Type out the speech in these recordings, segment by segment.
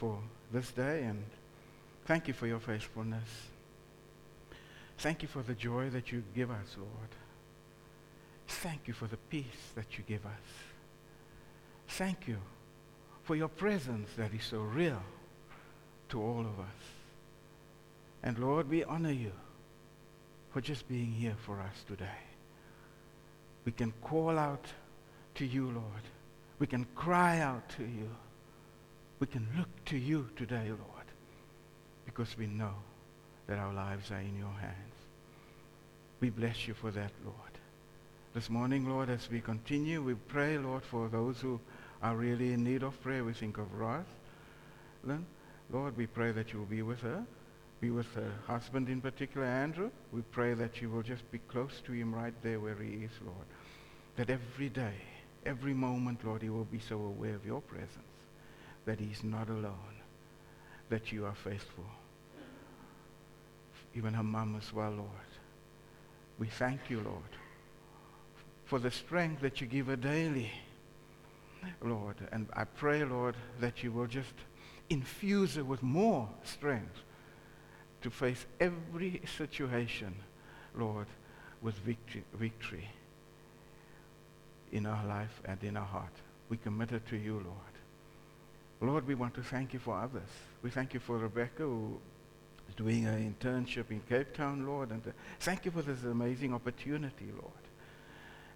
for this day and thank you for your faithfulness. Thank you for the joy that you give us, Lord. Thank you for the peace that you give us. Thank you for your presence that is so real to all of us. And Lord, we honor you for just being here for us today. We can call out to you, Lord. We can cry out to you. We can look to you today, Lord, because we know that our lives are in your hands. We bless you for that, Lord. This morning, Lord, as we continue, we pray, Lord, for those who are really in need of prayer. We think of Ross. Lord, we pray that you will be with her, be with her husband in particular, Andrew. We pray that you will just be close to him right there where he is, Lord. That every day, every moment, Lord, he will be so aware of your presence, that he's not alone, that you are faithful. Even her mom as well, Lord. We thank you, Lord, for the strength that you give her daily, Lord. And I pray, Lord, that you will just infuse her with more strength to face every situation, Lord, with victory, victory in our life and in our heart. We commit it to you, Lord. Lord, we want to thank you for others. We thank you for Rebecca, who is doing an internship in Cape Town, Lord. And uh, thank you for this amazing opportunity, Lord.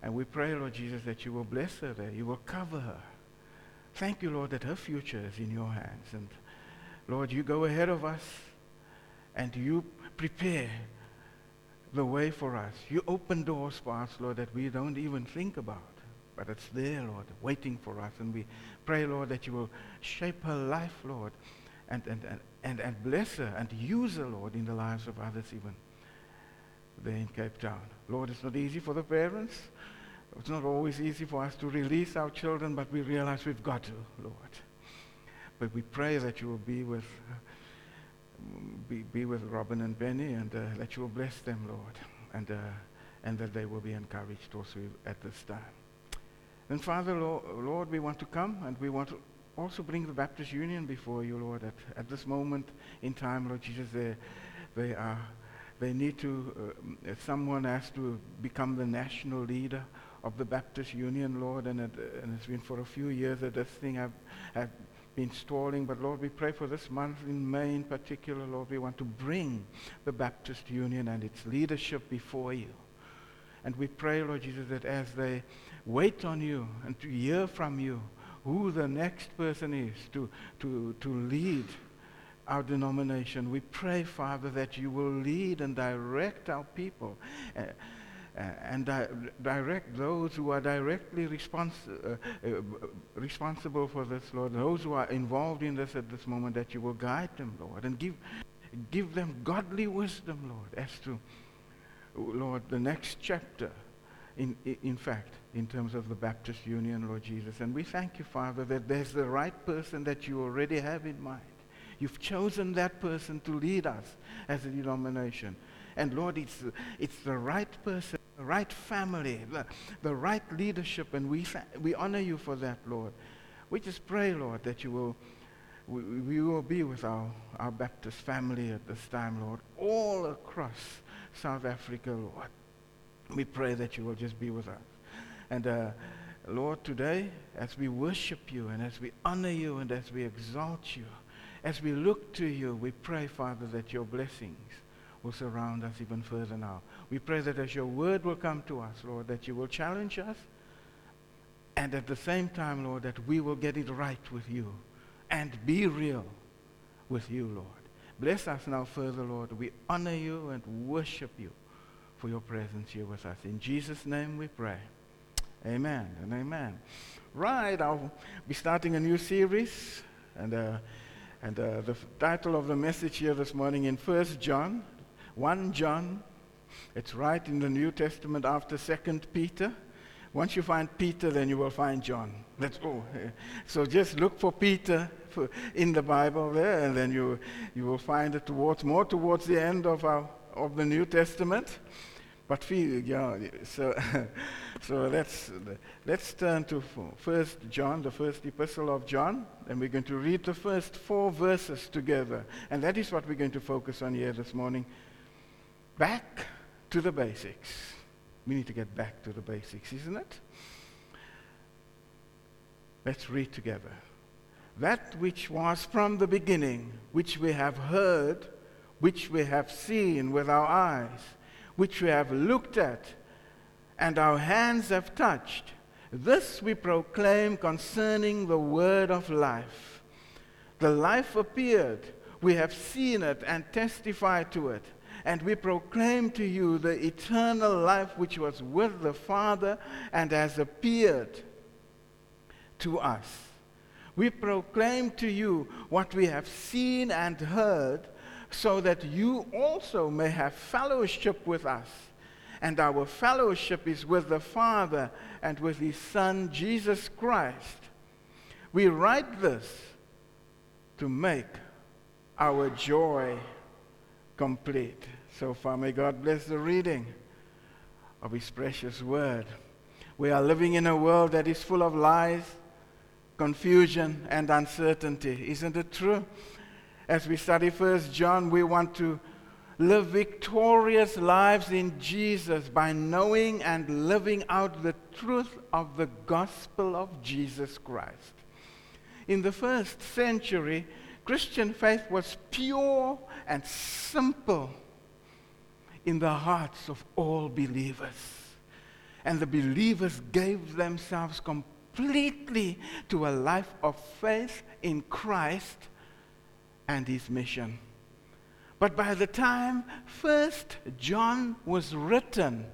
And we pray, Lord Jesus, that you will bless her there. You will cover her. Thank you, Lord, that her future is in your hands. And Lord, you go ahead of us and you prepare the way for us. You open doors for us, Lord, that we don't even think about. But it's there, Lord, waiting for us. And we pray, Lord, that you will shape her life, Lord, and, and, and, and, and bless her and use her, Lord, in the lives of others even there in Cape Town. Lord, it's not easy for the parents. It's not always easy for us to release our children, but we realize we've got to, Lord. But we pray that you will be with, be, be with Robin and Benny and uh, that you will bless them, Lord, and, uh, and that they will be encouraged also at this time. And Father, Lord, we want to come and we want to also bring the Baptist Union before you, Lord, at, at this moment in time, Lord Jesus, they, they, are, they need to, uh, someone has to become the national leader of the Baptist Union, Lord, and, it, it's been for a few years that this thing have, have been stalling. But Lord, we pray for this month in May in particular, Lord, we want to bring the Baptist Union and its leadership before you. And we pray, Lord Jesus, that as they wait on you and to hear from you who the next person is to, to, to lead our denomination, we pray, Father, that you will lead and direct our people. Uh, and di- direct those who are directly respons- uh, uh, responsible for this, Lord, those who are involved in this at this moment, that you will guide them, Lord, and give, give them godly wisdom, Lord, as to, Lord, the next chapter, in, in fact, in terms of the Baptist Union, Lord Jesus. And we thank you, Father, that there's the right person that you already have in mind. You've chosen that person to lead us as a denomination. And Lord, it's, it's the right person the right family, the, the right leadership, and we, we honor you for that, Lord. We just pray, Lord, that you will, we, we will be with our, our Baptist family at this time, Lord, all across South Africa, Lord. We pray that you will just be with us. And uh, Lord, today, as we worship you and as we honor you and as we exalt you, as we look to you, we pray, Father, that your blessings will surround us even further now. We pray that as your word will come to us, Lord, that you will challenge us, and at the same time, Lord, that we will get it right with you and be real with you, Lord. Bless us now further, Lord. We honor you and worship you for your presence here with us. In Jesus' name we pray. Amen and amen. Right, I'll be starting a new series, and, uh, and uh, the f- title of the message here this morning in First John 1 John. It's right in the New Testament after 2 Peter. Once you find Peter, then you will find John. That's all. So just look for Peter for, in the Bible there, and then you, you will find it towards more towards the end of, our, of the New Testament. But yeah, so So let's, let's turn to First John, the first epistle of John, and we're going to read the first four verses together. And that is what we're going to focus on here this morning. Back to the basics. We need to get back to the basics, isn't it? Let's read together. That which was from the beginning, which we have heard, which we have seen with our eyes, which we have looked at, and our hands have touched, this we proclaim concerning the word of life. The life appeared, we have seen it and testified to it and we proclaim to you the eternal life which was with the Father and has appeared to us. We proclaim to you what we have seen and heard, so that you also may have fellowship with us. And our fellowship is with the Father and with His Son, Jesus Christ. We write this to make our joy complete. So far, may God bless the reading of His precious word. We are living in a world that is full of lies, confusion, and uncertainty. Isn't it true? As we study First John, we want to live victorious lives in Jesus by knowing and living out the truth of the gospel of Jesus Christ. In the first century, Christian faith was pure and simple in the hearts of all believers. And the believers gave themselves completely to a life of faith in Christ and his mission. But by the time First John was written,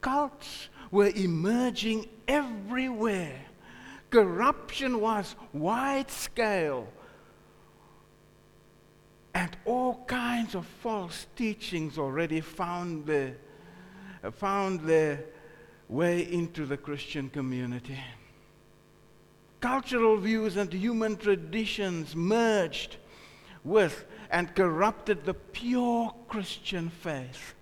cults were emerging everywhere. Corruption was wide scale and all kinds of false teachings already found their, found their way into the Christian community. Cultural views and human traditions merged with and corrupted the pure Christian faith,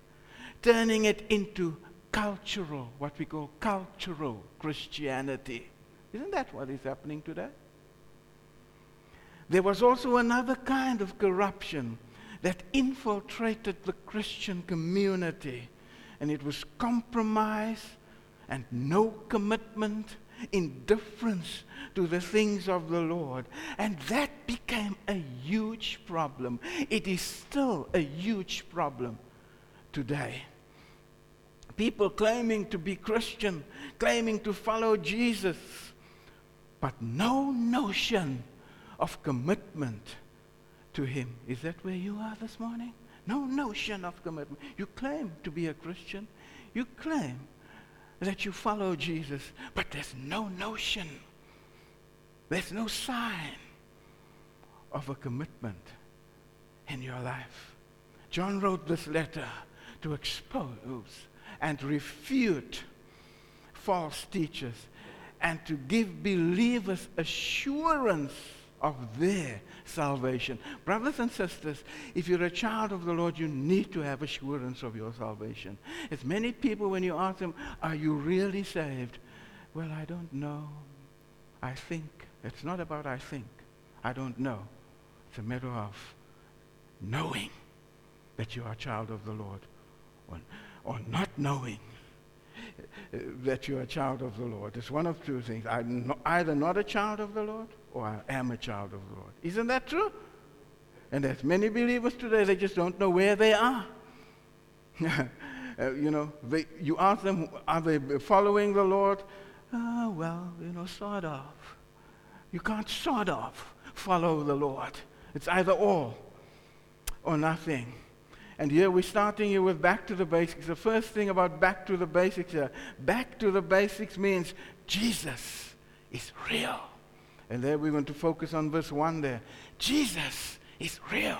turning it into cultural, what we call cultural Christianity. Isn't that what is happening today? There was also another kind of corruption that infiltrated the Christian community, and it was compromise and no commitment, indifference to the things of the Lord. And that became a huge problem. It is still a huge problem today. People claiming to be Christian, claiming to follow Jesus, but no notion of commitment to Him. Is that where you are this morning? No notion of commitment. You claim to be a Christian. You claim that you follow Jesus, but there's no notion. There's no sign of a commitment in your life. John wrote this letter to expose and refute false teachers and to give believers assurance of their salvation. Brothers and sisters, if you're a child of the Lord, you need to have assurance of your salvation. As many people, when you ask them, Are you really saved? Well, I don't know. I think. It's not about I think. I don't know. It's a matter of knowing that you are a child of the Lord or, or not knowing uh, that you're a child of the Lord. It's one of two things. I'm either not a child of the Lord or I am a child of the Lord. Isn't that true? And there's many believers today, they just don't know where they are. uh, you know, they, you ask them, are they following the Lord? Oh, well, you know, sort of. You can't sort of follow the Lord. It's either all or nothing. And here we're starting here with back to the basics. The first thing about back to the basics here, back to the basics means Jesus is real. And there we're going to focus on verse 1 there. Jesus is real.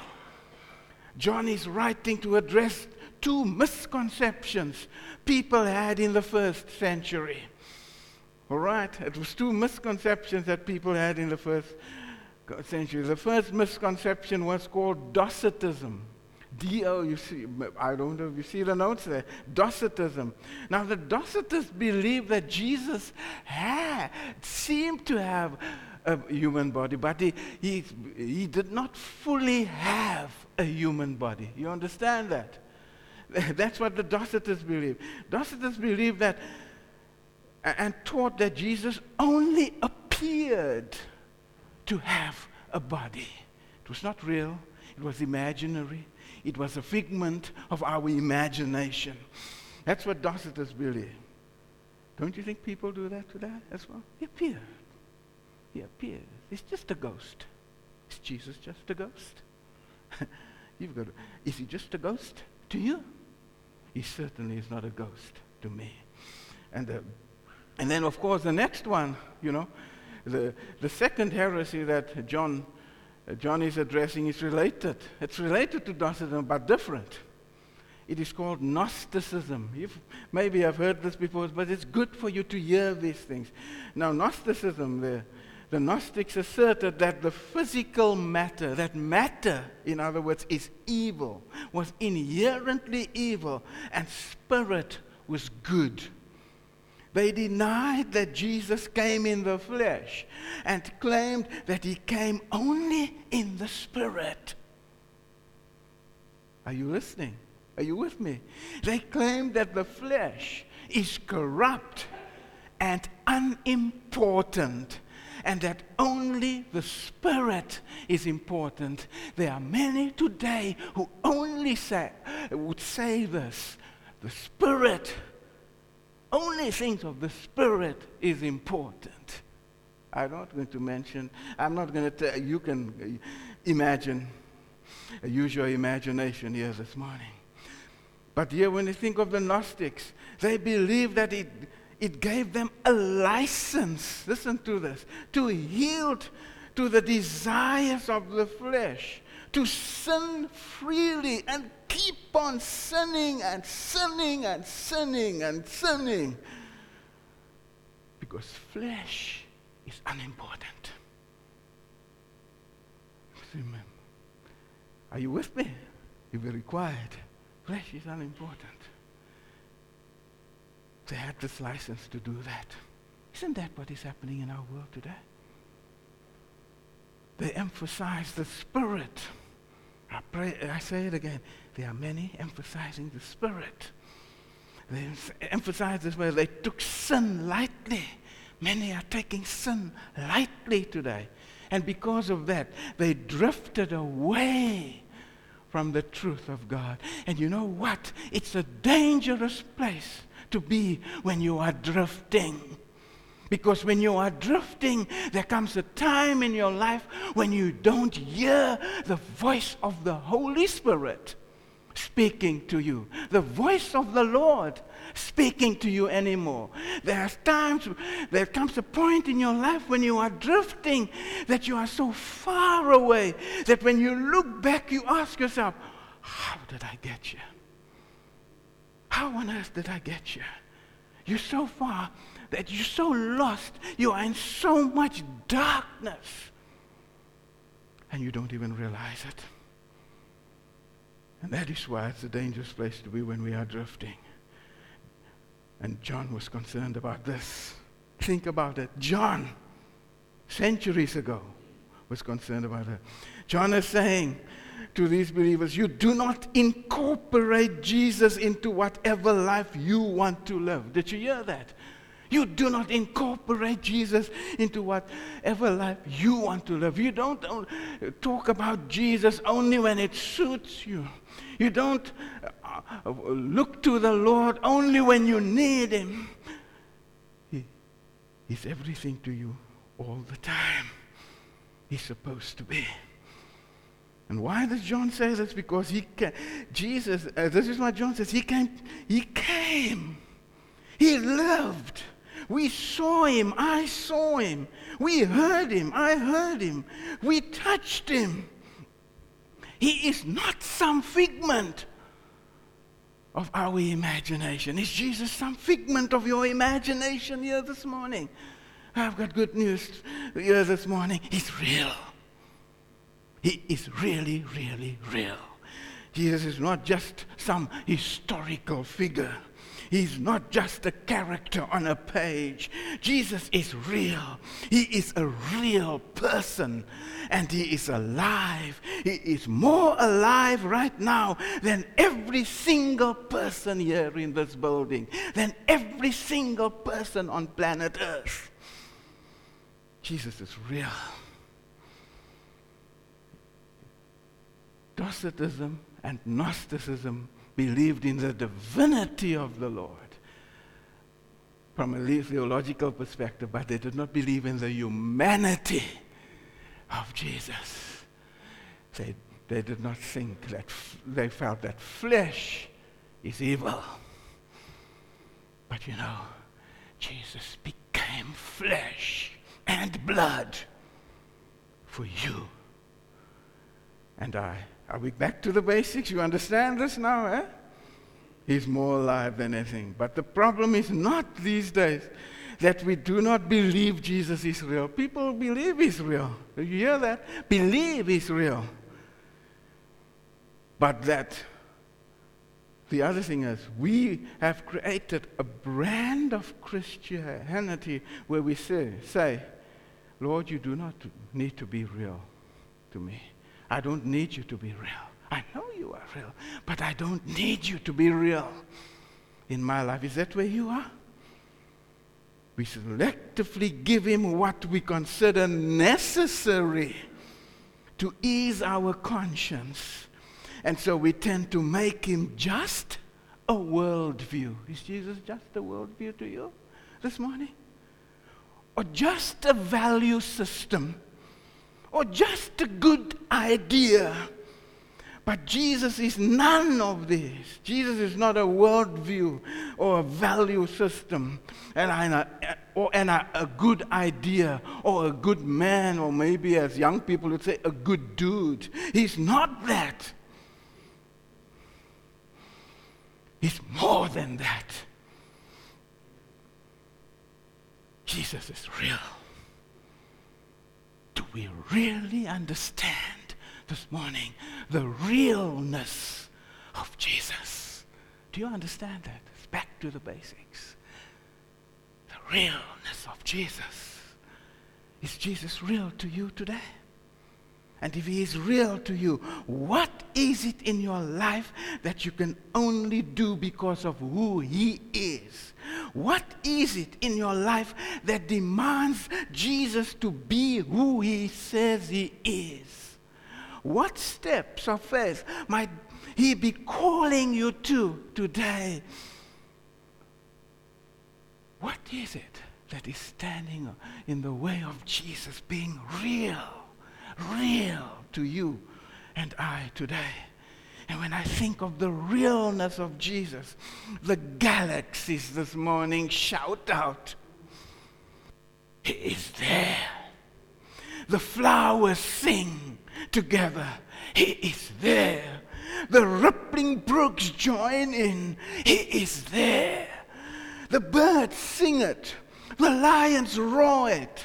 John is writing to address two misconceptions people had in the first century. All right? It was two misconceptions that people had in the first century. The first misconception was called Docetism. D-O, you see, I don't know if you see the notes there, Docetism. Now, the Docetists believed that Jesus had, seemed to have a human body, but he, he, he did not fully have a human body. You understand that? That's what the Docetists believe. Docetists believe that and taught that Jesus only appeared to have a body. It was not real, it was imaginary, it was a figment of our imagination. That's what Docetists believe. Don't you think people do that today as well? He appeared. He appears. He's just a ghost. Is Jesus just a ghost? You've got to, is he just a ghost to you? He certainly is not a ghost to me. And, uh, and then, of course, the next one, you know, the, the second heresy that John, uh, John is addressing is related. It's related to Docetism, but different. It is called Gnosticism. You've, maybe I've heard this before, but it's good for you to hear these things. Now, Gnosticism, the, the Gnostics asserted that the physical matter, that matter, in other words, is evil, was inherently evil, and spirit was good. They denied that Jesus came in the flesh and claimed that he came only in the spirit. Are you listening? Are you with me? They claimed that the flesh is corrupt and unimportant and that only the Spirit is important. There are many today who only say, would say this the Spirit, only things of the Spirit is important. I'm not going to mention, I'm not going to tell you can imagine, use your imagination here this morning. But here, when you think of the Gnostics, they believe that it it gave them a license, listen to this, to yield to the desires of the flesh, to sin freely and keep on sinning and sinning and sinning and sinning. Because flesh is unimportant. Are you with me? You're very quiet. Flesh is unimportant. They had this license to do that. Isn't that what is happening in our world today? They emphasize the spirit. I, pray, I say it again. There are many emphasizing the spirit. They emphasize this way. They took sin lightly. Many are taking sin lightly today. And because of that, they drifted away from the truth of God. And you know what? It's a dangerous place to be when you are drifting. Because when you are drifting, there comes a time in your life when you don't hear the voice of the Holy Spirit speaking to you, the voice of the Lord speaking to you anymore. There are times, there comes a point in your life when you are drifting that you are so far away that when you look back, you ask yourself, How did I get here? How on earth did I get here? You're so far that you're so lost. You are in so much darkness. And you don't even realize it. And that is why it's a dangerous place to be when we are drifting. And John was concerned about this. Think about it. John, centuries ago, was concerned about it. John is saying, to these believers, you do not incorporate Jesus into whatever life you want to live. Did you hear that? You do not incorporate Jesus into whatever life you want to live. You don't talk about Jesus only when it suits you. You don't uh, look to the Lord only when you need Him. He, he's everything to you all the time. He's supposed to be. And why does John say this? Because he came, Jesus, uh, this is what John says, he came, he came. He lived. We saw him. I saw him. We heard him. I heard him. We touched him. He is not some figment of our imagination. Is Jesus some figment of your imagination here this morning? I've got good news here this morning. He's real. He is really, really real. Jesus is not just some historical figure. He's not just a character on a page. Jesus is real. He is a real person and he is alive. He is more alive right now than every single person here in this building, than every single person on planet Earth. Jesus is real. Docetism and Gnosticism believed in the divinity of the Lord from a theological perspective, but they did not believe in the humanity of Jesus. They, they did not think that, f- they felt that flesh is evil. But you know, Jesus became flesh and blood for you and I. Are we back to the basics? You understand this now, eh? He's more alive than anything. But the problem is not these days that we do not believe Jesus is real. People believe he's real. You hear that? Believe he's real. But that, the other thing is, we have created a brand of Christianity where we say, say, Lord, you do not need to be real to me. I don't need you to be real. I know you are real, but I don't need you to be real in my life. Is that where you are? We selectively give him what we consider necessary to ease our conscience. And so we tend to make him just a worldview. Is Jesus just a worldview to you this morning? Or just a value system? Or just a good idea? But Jesus is none of this. Jesus is not a worldview or a value system and a, or and a good idea or a good man, or maybe as young people would say, a good dude. He's not that. He's more than that. Jesus is real. Do we really understand? this morning the realness of Jesus. Do you understand that? It's back to the basics. The realness of Jesus. Is Jesus real to you today? And if he is real to you, what is it in your life that you can only do because of who he is? What is it in your life that demands Jesus to be who he says he is? What steps of faith might He be calling you to today? What is it that is standing in the way of Jesus being real, real to you and I today? And when I think of the realness of Jesus, the galaxies this morning shout out, He is there. The flowers sing, together. He is there. The rippling brooks join in. He is there. The birds sing it. The lions roar it.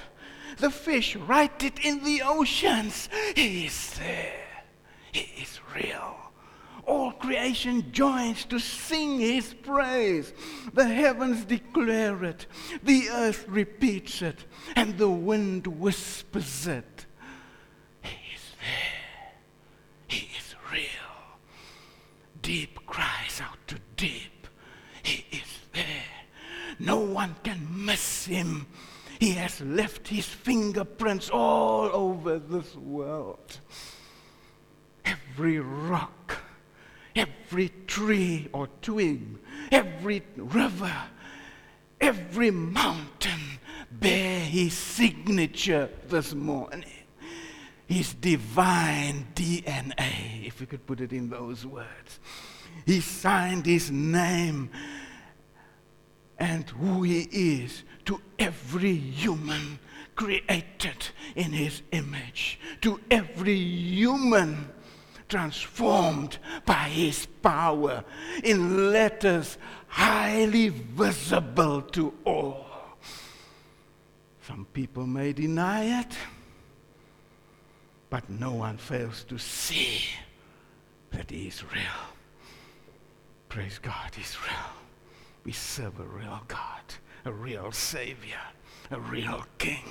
The fish write it in the oceans. He is there. He is real. All creation joins to sing his praise. The heavens declare it. The earth repeats it. And the wind whispers it. He is there. He is real. Deep cries out to deep. He is there. No one can miss him. He has left his fingerprints all over this world. Every rock, every tree or twig, every river, every mountain bear his signature this morning his divine DNA, if we could put it in those words. He signed his name and who he is to every human created in his image, to every human transformed by his power in letters highly visible to all. Some people may deny it but no one fails to see that He is real. Praise God, He's real. We serve a real God, a real Savior, a real King.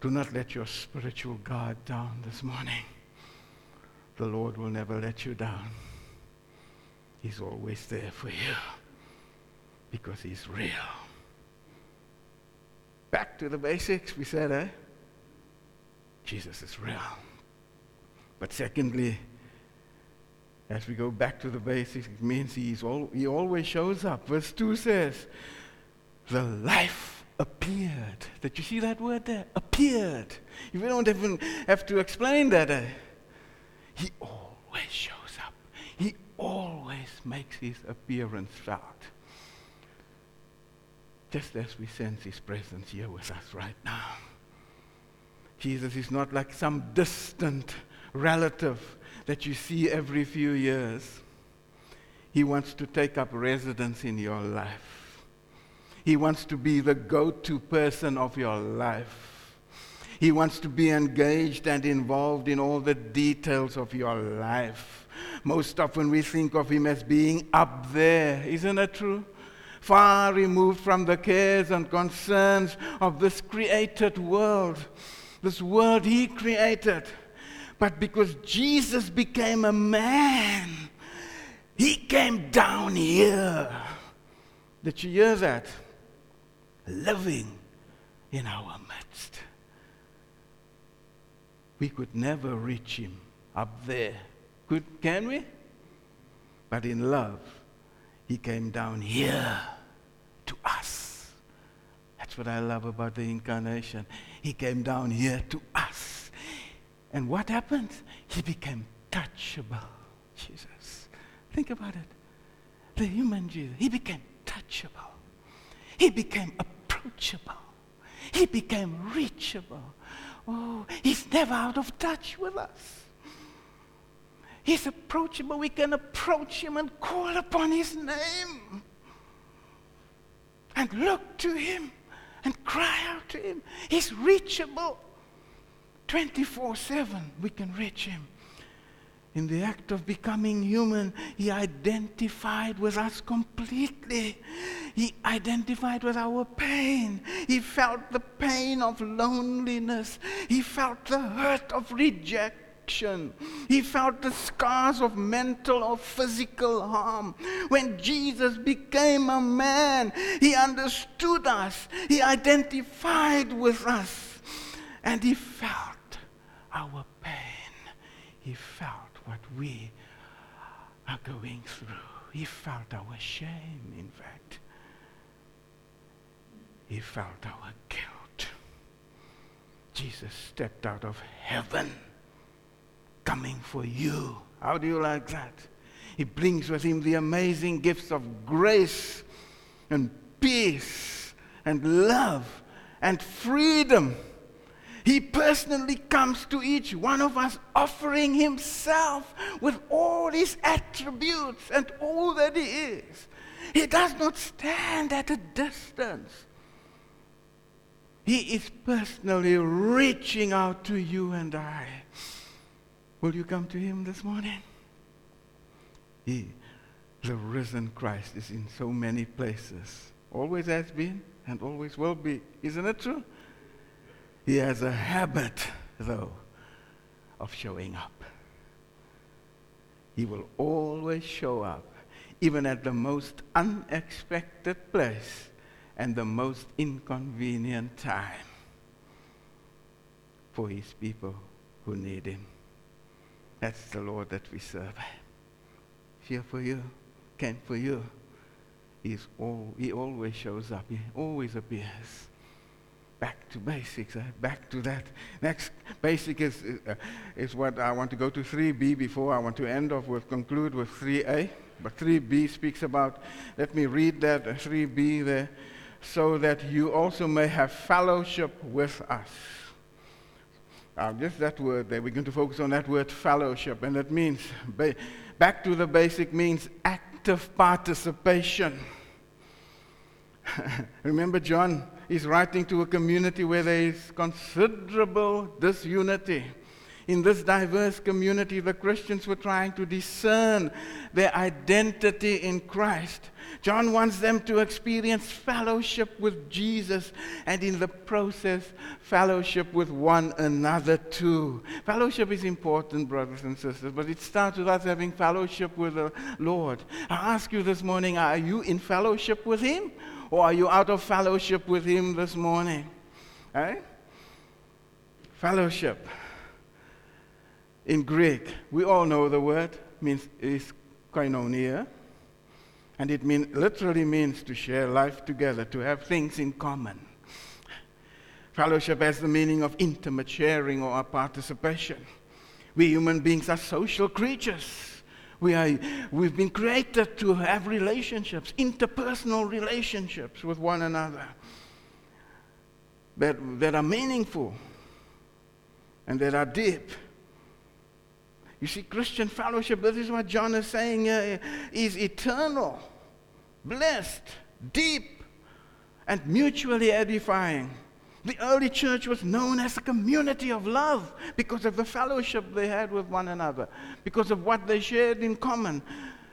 Do not let your spiritual guard down this morning. The Lord will never let you down. He's always there for you because He's real. Back to the basics, we said, eh? Jesus is real. But secondly, as we go back to the basics, it means he's all, he always shows up. Verse 2 says, The life appeared. Did you see that word there? Appeared. You don't even have to explain that. Eh? He always shows up, he always makes his appearance felt. Just as we sense his presence here with us right now. Jesus is not like some distant relative that you see every few years. He wants to take up residence in your life. He wants to be the go to person of your life. He wants to be engaged and involved in all the details of your life. Most often we think of him as being up there. Isn't that true? Far removed from the cares and concerns of this created world this world he created. But because Jesus became a man, he came down here. Did you hear that? Living in our midst. We could never reach him up there. Could, can we? But in love, he came down here to us. That's what I love about the incarnation. He came down here to us. And what happened? He became touchable. Jesus. Think about it. The human Jesus. He became touchable. He became approachable. He became reachable. Oh, he's never out of touch with us. He's approachable. We can approach him and call upon his name and look to him and cry out to Him. He's reachable 24 7. We can reach Him. In the act of becoming human, He identified with us completely. He identified with our pain. He felt the pain of loneliness. He felt the hurt of rejection he felt the scars of mental or physical harm. When Jesus became a man, he understood us, he identified with us, and he felt our pain. He felt what we are going through. He felt our shame, in fact. He felt our guilt. Jesus stepped out of heaven coming for you. How do you like that? He brings with him the amazing gifts of grace and peace and love and freedom. He personally comes to each one of us offering himself with all his attributes and all that he is. He does not stand at a distance. He is personally reaching out to you and I. Will you come to him this morning? He, the risen Christ, is in so many places. Always has been and always will be. Isn't it true? He has a habit, though, of showing up. He will always show up, even at the most unexpected place and the most inconvenient time for his people who need him. That's the Lord that we serve. Here for you, can for you. He's all, he always shows up. He always appears. Back to basics. Uh, back to that. Next basic is, uh, is what I want to go to 3b before I want to end off with, conclude with 3a. But 3b speaks about, let me read that, uh, 3b there, so that you also may have fellowship with us. Uh, just that word there. We're going to focus on that word fellowship. And that means, ba- back to the basic, means active participation. Remember, John is writing to a community where there is considerable disunity In this diverse community, the Christians were trying to discern their identity in Christ. John wants them to experience fellowship with Jesus and, in the process, fellowship with one another too. Fellowship is important, brothers and sisters, but it starts with us having fellowship with the Lord. I ask you this morning are you in fellowship with Him or are you out of fellowship with Him this morning? Eh? Fellowship. In Greek, we all know the word means is koinonia, and it mean, literally means to share life together, to have things in common. Fellowship has the meaning of intimate sharing or participation. We human beings are social creatures. We are, we've been created to have relationships, interpersonal relationships with one another that, that are meaningful and that are deep. You see, Christian fellowship, this is what John is saying, uh, is eternal, blessed, deep, and mutually edifying. The early church was known as a community of love because of the fellowship they had with one another, because of what they shared in common,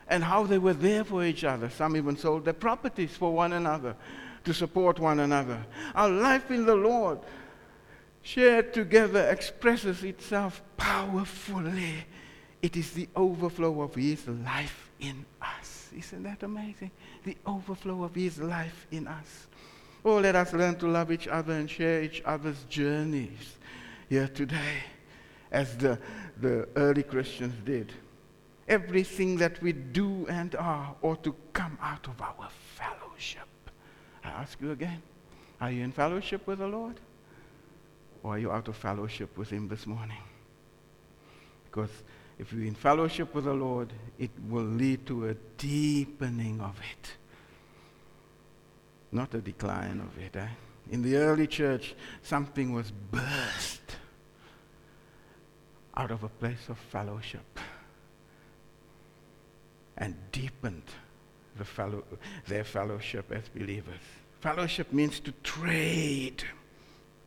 and how they were there for each other. Some even sold their properties for one another to support one another. Our life in the Lord shared together expresses itself powerfully. It is the overflow of His life in us. Isn't that amazing? The overflow of His life in us. Oh, let us learn to love each other and share each other's journeys here today, as the, the early Christians did. Everything that we do and are ought to come out of our fellowship. I ask you again are you in fellowship with the Lord? Or are you out of fellowship with Him this morning? Because if you're in fellowship with the Lord, it will lead to a deepening of it, not a decline of it. Eh? In the early church, something was burst out of a place of fellowship and deepened the fellow, their fellowship as believers. Fellowship means to trade.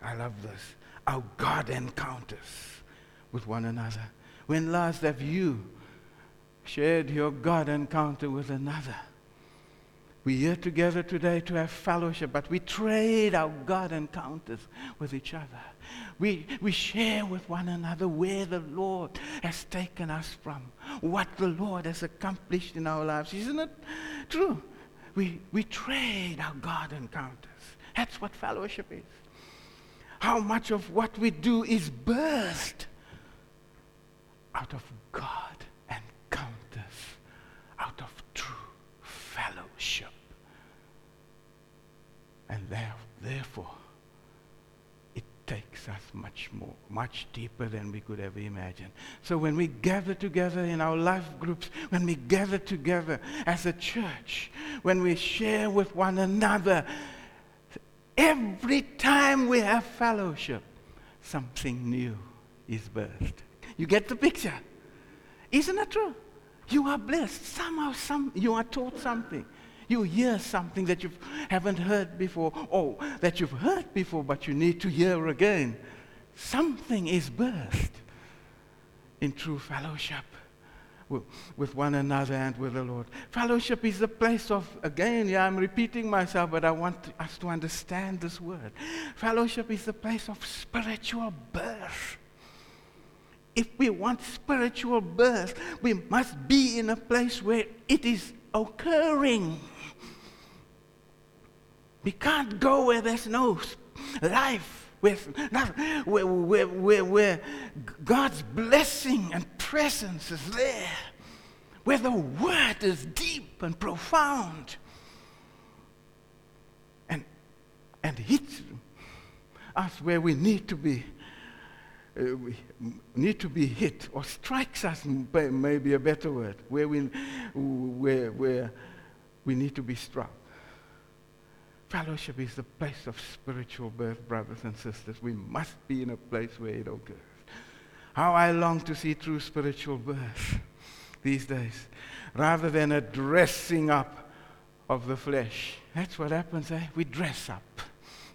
I love this our God encounters with one another. When last have you shared your God encounter with another? We're here together today to have fellowship, but we trade our God encounters with each other. We, we share with one another where the Lord has taken us from, what the Lord has accomplished in our lives. Isn't it true? We, we trade our God encounters. That's what fellowship is how much of what we do is burst out of God encounters, out of true fellowship. And there, therefore, it takes us much more, much deeper than we could ever imagine. So when we gather together in our life groups, when we gather together as a church, when we share with one another, Every time we have fellowship, something new is birthed. You get the picture? Isn't that true? You are blessed. Somehow, some, you are taught something. You hear something that you haven't heard before, or that you've heard before, but you need to hear again. Something is birthed in true fellowship with one another and with the Lord. Fellowship is a place of, again, yeah, I'm repeating myself, but I want us to understand this word. Fellowship is a place of spiritual birth. If we want spiritual birth, we must be in a place where it is occurring. We can't go where there's no life where, where, where, where God's blessing and presence is there, where the word is deep and profound and, and hits us where we need to be. Uh, we need to be hit or strikes us maybe a better word where we where, where we need to be struck Fellowship is the place of spiritual birth, brothers and sisters. We must be in a place where it occurs. How I long to see true spiritual birth these days, rather than a dressing up of the flesh. That's what happens, eh? We dress up.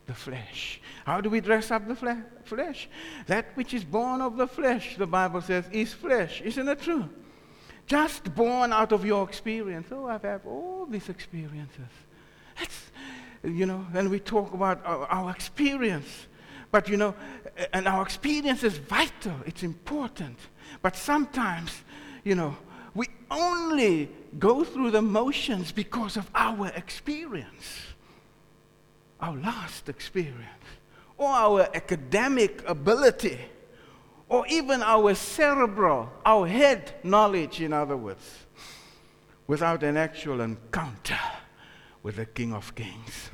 the flesh. How do we dress up the fle- flesh? That which is born of the flesh, the Bible says, is flesh. Isn't it true? Just born out of your experience. Oh, I've had all these experiences. You know, and we talk about our, our experience. But, you know, and our experience is vital, it's important. But sometimes, you know, we only go through the motions because of our experience, our last experience, or our academic ability, or even our cerebral, our head knowledge, in other words, without an actual encounter with the King of Kings.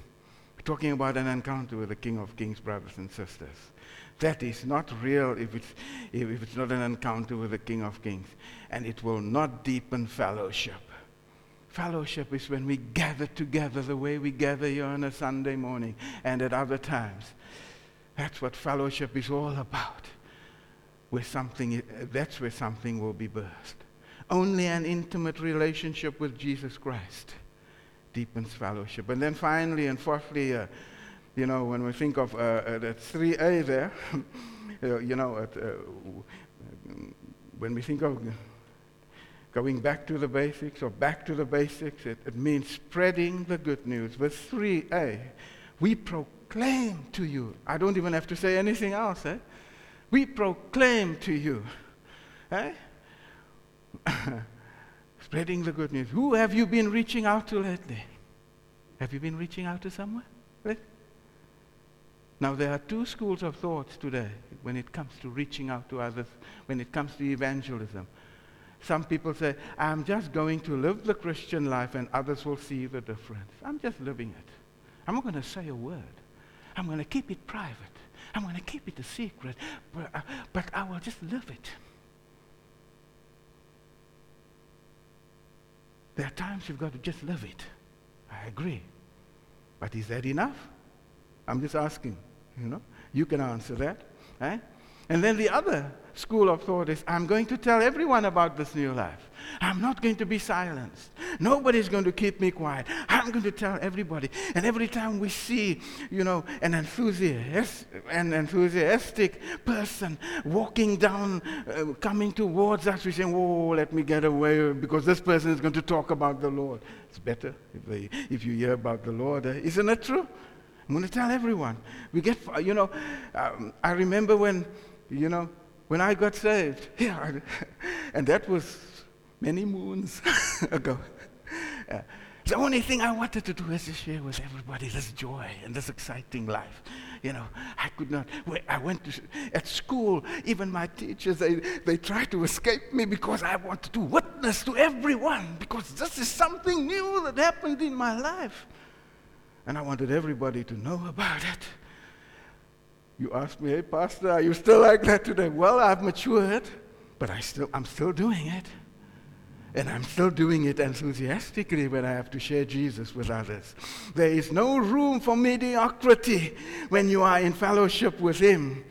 We're talking about an encounter with the King of Kings, brothers and sisters. That is not real if it's, if it's not an encounter with the King of Kings. And it will not deepen fellowship. Fellowship is when we gather together the way we gather here on a Sunday morning and at other times. That's what fellowship is all about. Where something, that's where something will be birthed. Only an intimate relationship with Jesus Christ deepens fellowship. And then finally and fourthly, uh, you know, when we think of uh, uh, that 3A there, you know, at, uh, when we think of going back to the basics or back to the basics, it, it means spreading the good news. With 3A, we proclaim to you. I don't even have to say anything else, eh? We proclaim to you. Eh? Spreading the good news. Who have you been reaching out to lately? Have you been reaching out to someone? Now, there are two schools of thought today when it comes to reaching out to others, when it comes to evangelism. Some people say, I'm just going to live the Christian life and others will see the difference. I'm just living it. I'm not going to say a word. I'm going to keep it private. I'm going to keep it a secret, but, uh, but I will just live it. There are times you've got to just live it. I agree. But is that enough? I'm just asking. You know, you can answer that. Eh? And then the other school of thought is I'm going to tell everyone about this new life. I'm not going to be silenced. Nobody's going to keep me quiet. I'm going to tell everybody. And every time we see, you know, an enthusiast, an enthusiastic person walking down, uh, coming towards us, we say, "Oh, let me get away," because this person is going to talk about the Lord. It's better if, they, if you hear about the Lord. Eh? Isn't it true? I'm going to tell everyone. We get, you know, um, I remember when, you know, when I got saved. Yeah, and that was many moons ago. Uh, the only thing I wanted to do is to share with everybody this joy and this exciting life. You know, I could not. I went to at school. Even my teachers, they, they tried to escape me because I wanted to witness to everyone because this is something new that happened in my life. And I wanted everybody to know about it. You ask me, hey, Pastor, are you still like that today? Well, I've matured, but I still, I'm still doing it. And I'm still doing it enthusiastically when I have to share Jesus with others. There is no room for mediocrity when you are in fellowship with Him.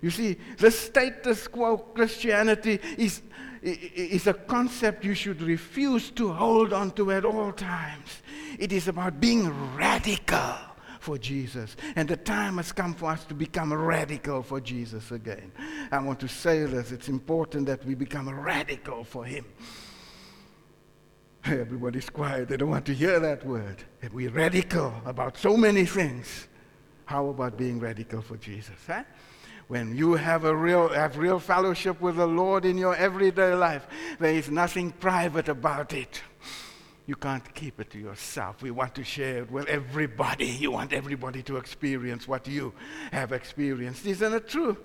You see, the status quo Christianity is is a concept you should refuse to hold on to at all times. It is about being radical for Jesus. And the time has come for us to become radical for Jesus again. I want to say this it's important that we become radical for Him. Everybody's quiet. They don't want to hear that word. We're radical about so many things, how about being radical for Jesus? Huh? when you have a real have real fellowship with the Lord in your everyday life, there is nothing private about it. You can't keep it to yourself. We want to share it with everybody. You want everybody to experience what you have experienced. Isn't it true?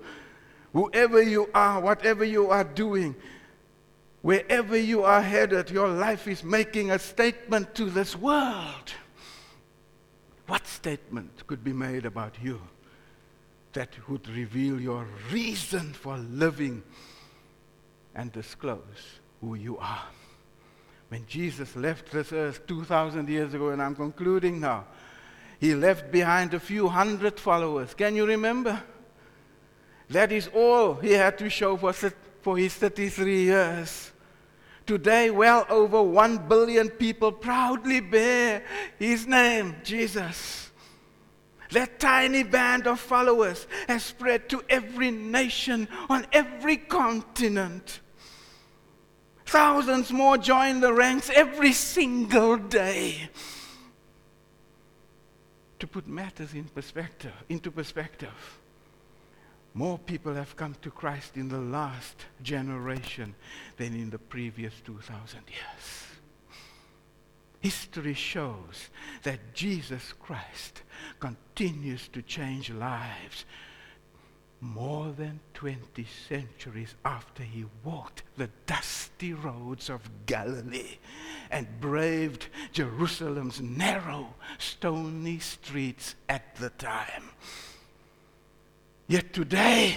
Whoever you are, whatever you are doing, wherever you are headed, your life is making a statement to this world. What statement could be made about you? that would reveal your reason for living and disclose who you are. When Jesus left this earth 2,000 years ago, and I'm concluding now, he left behind a few hundred followers. Can you remember? That is all he had to show for, for his 33 years. Today, well over 1 billion people proudly bear his name, Jesus. That tiny band of followers has spread to every nation on every continent. Thousands more join the ranks every single day. To put matters in perspective, into perspective, more people have come to Christ in the last generation than in the previous 2,000 years. History shows that Jesus Christ continues to change lives more than 20 centuries after he walked the dusty roads of Galilee and braved Jerusalem's narrow, stony streets at the time. Yet today,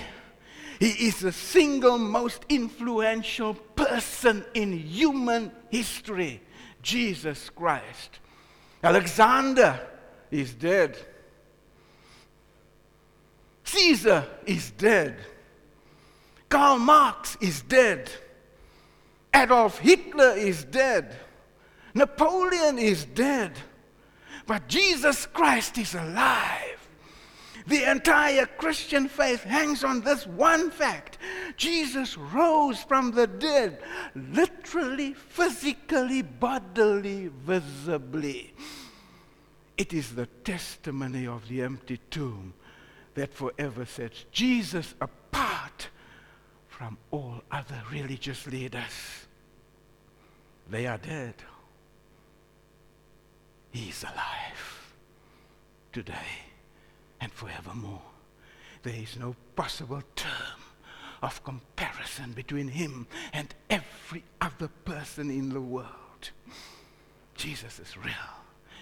he is the single most influential person in human history Jesus Christ. Alexander is dead. Caesar is dead. Karl Marx is dead. Adolf Hitler is dead. Napoleon is dead. But Jesus Christ is alive. The entire Christian faith hangs on this one fact Jesus rose from the dead, literally, physically, bodily, visibly. It is the testimony of the empty tomb that forever sets Jesus apart from all other religious leaders. They are dead. He is alive today and forevermore. There is no possible term of comparison between him and every other person in the world. Jesus is real.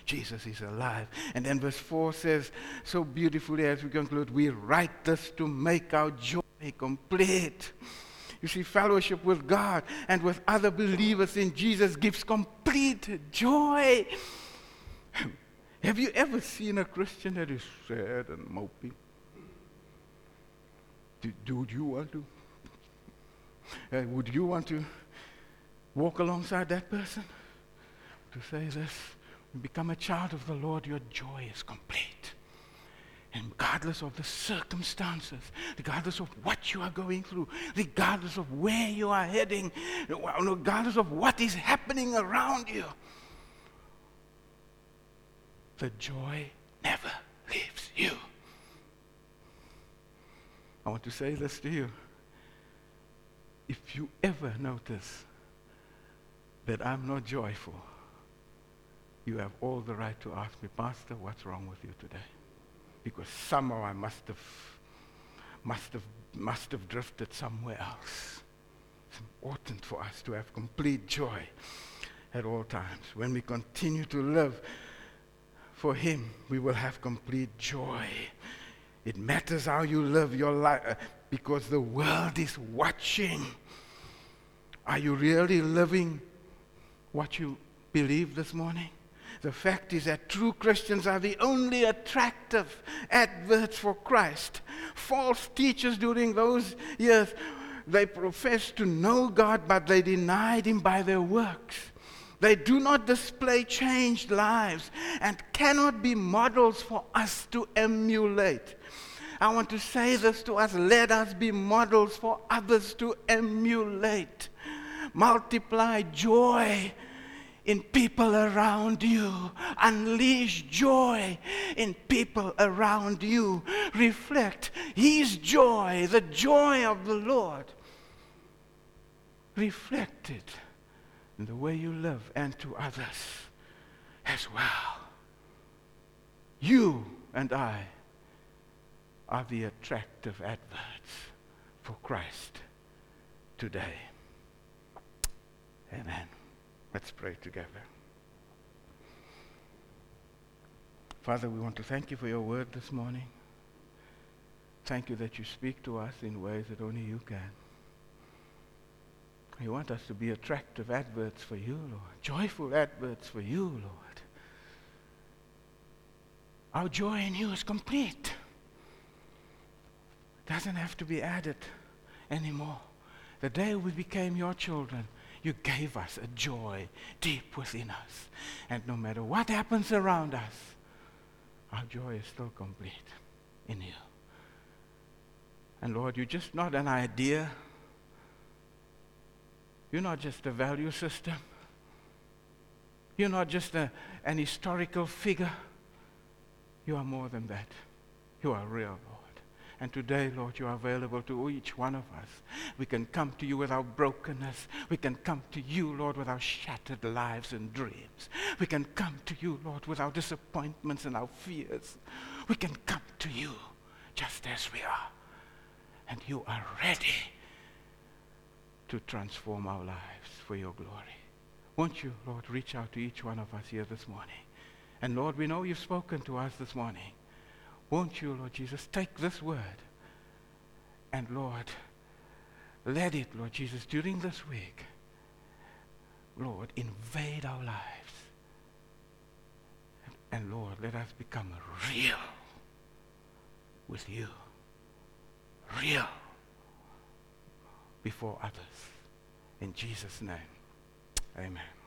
Jesus is alive. And then verse 4 says so beautifully as we conclude, we write this to make our joy complete. You see, fellowship with God and with other believers in Jesus gives complete joy. Have you ever seen a Christian that is sad and mopey? Do, you want to? Uh, would you want to walk alongside that person? To say this, become a child of the Lord, your joy is complete. And regardless of the circumstances, regardless of what you are going through, regardless of where you are heading, regardless of what is happening around you, the joy never leaves you. I want to say this to you. If you ever notice that I'm not joyful, you have all the right to ask me, Pastor, what's wrong with you today? Because somehow I must have, must have, must have drifted somewhere else. It's important for us to have complete joy at all times. When we continue to live for Him, we will have complete joy. It matters how you live your life uh, because the world is watching. Are you really living what you believe this morning? The fact is that true Christians are the only attractive adverts for Christ. False teachers during those years, they professed to know God, but they denied Him by their works. They do not display changed lives and cannot be models for us to emulate. I want to say this to us let us be models for others to emulate. Multiply joy in people around you. Unleash joy in people around you. Reflect His joy, the joy of the Lord. Reflect it in the way you live and to others as well. You and I are the attractive adverts for Christ today. Amen. Let's pray together. Father, we want to thank you for your word this morning. Thank you that you speak to us in ways that only you can. You want us to be attractive adverts for you, Lord, joyful adverts for you, Lord. Our joy in you is complete. It doesn't have to be added anymore. The day we became your children, you gave us a joy deep within us. And no matter what happens around us, our joy is still complete in you. And Lord, you're just not an idea. You're not just a value system. You're not just a, an historical figure. You are more than that. You are real, Lord. And today, Lord, you are available to each one of us. We can come to you with our brokenness. We can come to you, Lord, with our shattered lives and dreams. We can come to you, Lord, with our disappointments and our fears. We can come to you just as we are. And you are ready to transform our lives for your glory. Won't you, Lord, reach out to each one of us here this morning? And Lord, we know you've spoken to us this morning. Won't you, Lord Jesus, take this word and, Lord, let it, Lord Jesus, during this week, Lord, invade our lives. And, Lord, let us become real with you. Real before others. In Jesus' name, amen.